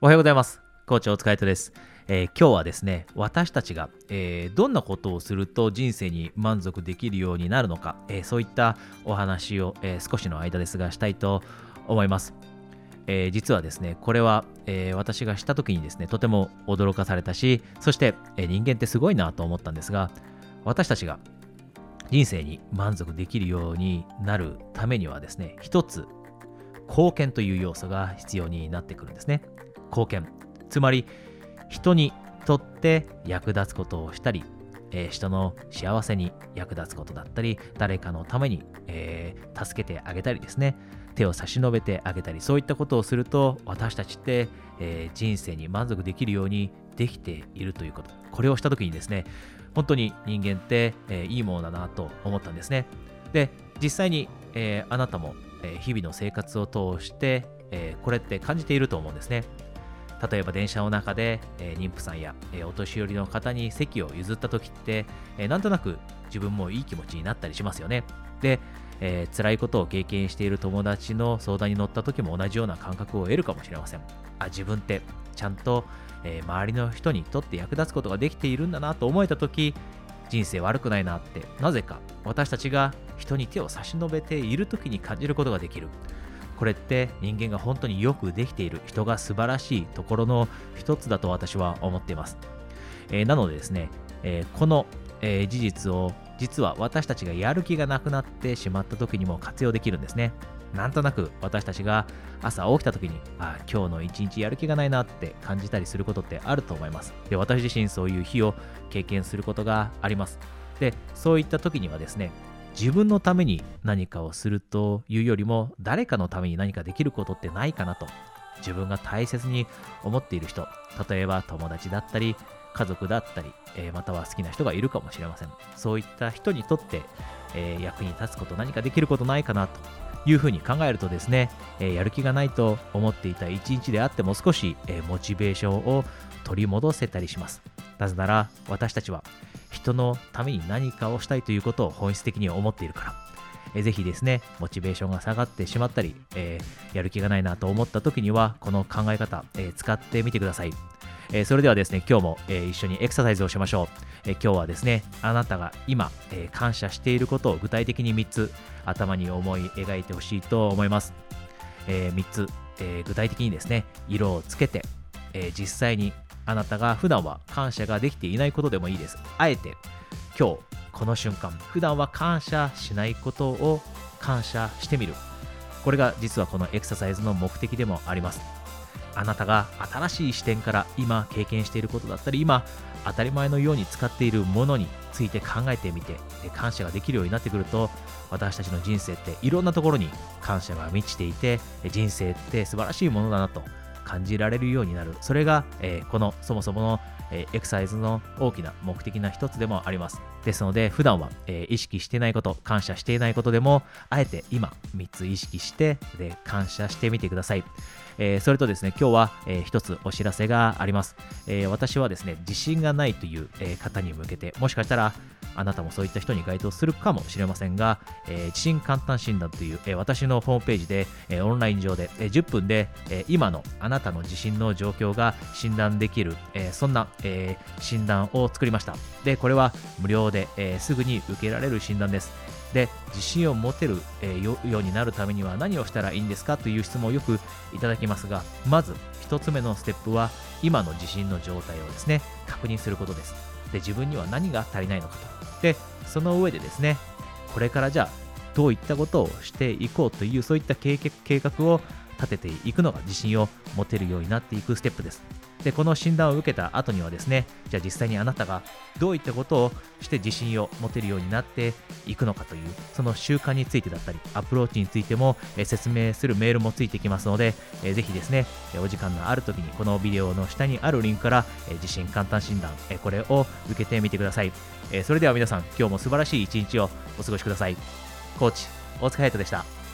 おはようございます。コーチお疲れ様です。えー、今日はですね、私たちが、えー、どんなことをすると人生に満足できるようになるのか、えー、そういったお話を、え少しの間ですがしたいと思います。え実はですね、これは、え私がした時にですね、とても驚かされたし、そして、え人間ってすごいなと思ったんですが、私たちが人生に満足できるようになるためにはですね、一つ貢献という要素が必要になってくるんですね。貢献。つまり人にとって役立つことをしたり、えー、人の幸せに役立つことだったり誰かのために、えー、助けてあげたりですね。手を差し伸べてあげたりそういったことをすると私たちって、えー、人生に満足できるようにできているということ。これをした時にですね本当に人間って、えいいものだなと思ったんですね。で実際に、えあなたも、え日々の生活を通して、えこれって感じていると思うんですね。例えば電車の中で、えー、妊婦さんや、えー、お年寄りの方に席を譲った時って、えー、なんとなく自分もいい気持ちになったりしますよね。で、えー、辛いことを経験している友達の相談に乗った時も同じような感覚を得るかもしれません。あ、自分ってちゃんと、えー、周りの人にとって役立つことができているんだなと思えた時、人生悪くないなって、なぜか私たちが人に手を差し伸べている時に感じることができる。これって人間が本当によくできている人が素晴らしいところの一つだと私は思っています。えー、なのでですね、えー、この、えー、事実を実は私たちがやる気がなくなってしまった時にも活用できるんですね。なんとなく私たちが朝起きた時に、あ今日の一日やる気がないなって感じたりすることってあると思います。で、私自身そういう日を経験することがあります。で、そういった時にはですね、自分のために何かをするというよりも誰かのために何かできることってないかなと自分が大切に思っている人例えば友達だったり家族だったり、えー、または好きな人がいるかもしれません。そういった人にとって、えー、役に立つこと何かできることないかなというふうに考えるとですね、えー、やる気がないと思っていた一日であっても少し、えモチベーションを取り戻せたりします。なぜなら私たちは人のために何かをしたいということを本質的に思っているから。ぜひですね、モチベーションが下がってしまったり、えー、やる気がないなと思った時には、この考え方、えー、使ってみてください。え、それではですね、今日も、え一緒にエクササイズをしましょう。え今日はですね、あなたが今、え感謝していることを具体的に3つ頭に思い描いてほしいと思います。え3つ、え具体的にですね、色をつけて、え実際にあなたが普段は感謝ができていないことでもいいです。あえて今日この瞬間普段は感謝しないことを感謝してみる。これが実はこのエクササイズの目的でもあります。あなたが新しい視点から今経験していることだったり今当たり前のように使っているものについて考えてみてで感謝ができるようになってくると私たちの人生っていろんなところに感謝が満ちていて人生って素晴らしいものだなと感じられるようになる。それが、えー、このそもそもの、えー、エクササイズの大きな目的な一つでもあります。ですので、普段は、えー、意識してないこと、感謝していないことでも、あえて今3つ意識してで感謝してみてください。えー、それとですね、今日は、えー、一つお知らせがあります。えー、私はですね、自信がないという、え方に向けて、もしかしたらあなたもそういった人に該当するかもしれませんが、え自信簡単診断という、え私のホームページで、えオンライン上で、え10分で、え今のあなたなたの自信の状況が診断できる、えそんな、え診断を作りました。で、これは無料で、えすぐに受けられる診断です。で自信を持てる、えー、ようになるためには何をしたらいいんですかという質問をよくいただきますがまず1つ目のステップは今の自信の状態をですね確認することですで自分には何が足りないのかとでその上でですねこれからじゃあどういったことをしていこうというそういった計画を立てていくのが自信を持てるようになっていくステップです。でこの診断を受けた後にはですねじゃあ実際にあなたがどういったことをして自信を持てるようになっていくのかというその習慣についてだったりアプローチについても、説明するメールもついてきますので、えー、ぜひですねお時間のある時にこのビデオの下にあるリンクから、自信簡単診断、これを受けてみてください、それでは皆さん今日も素晴らしい一日をお過ごしください。コーチ大塚隼人でした。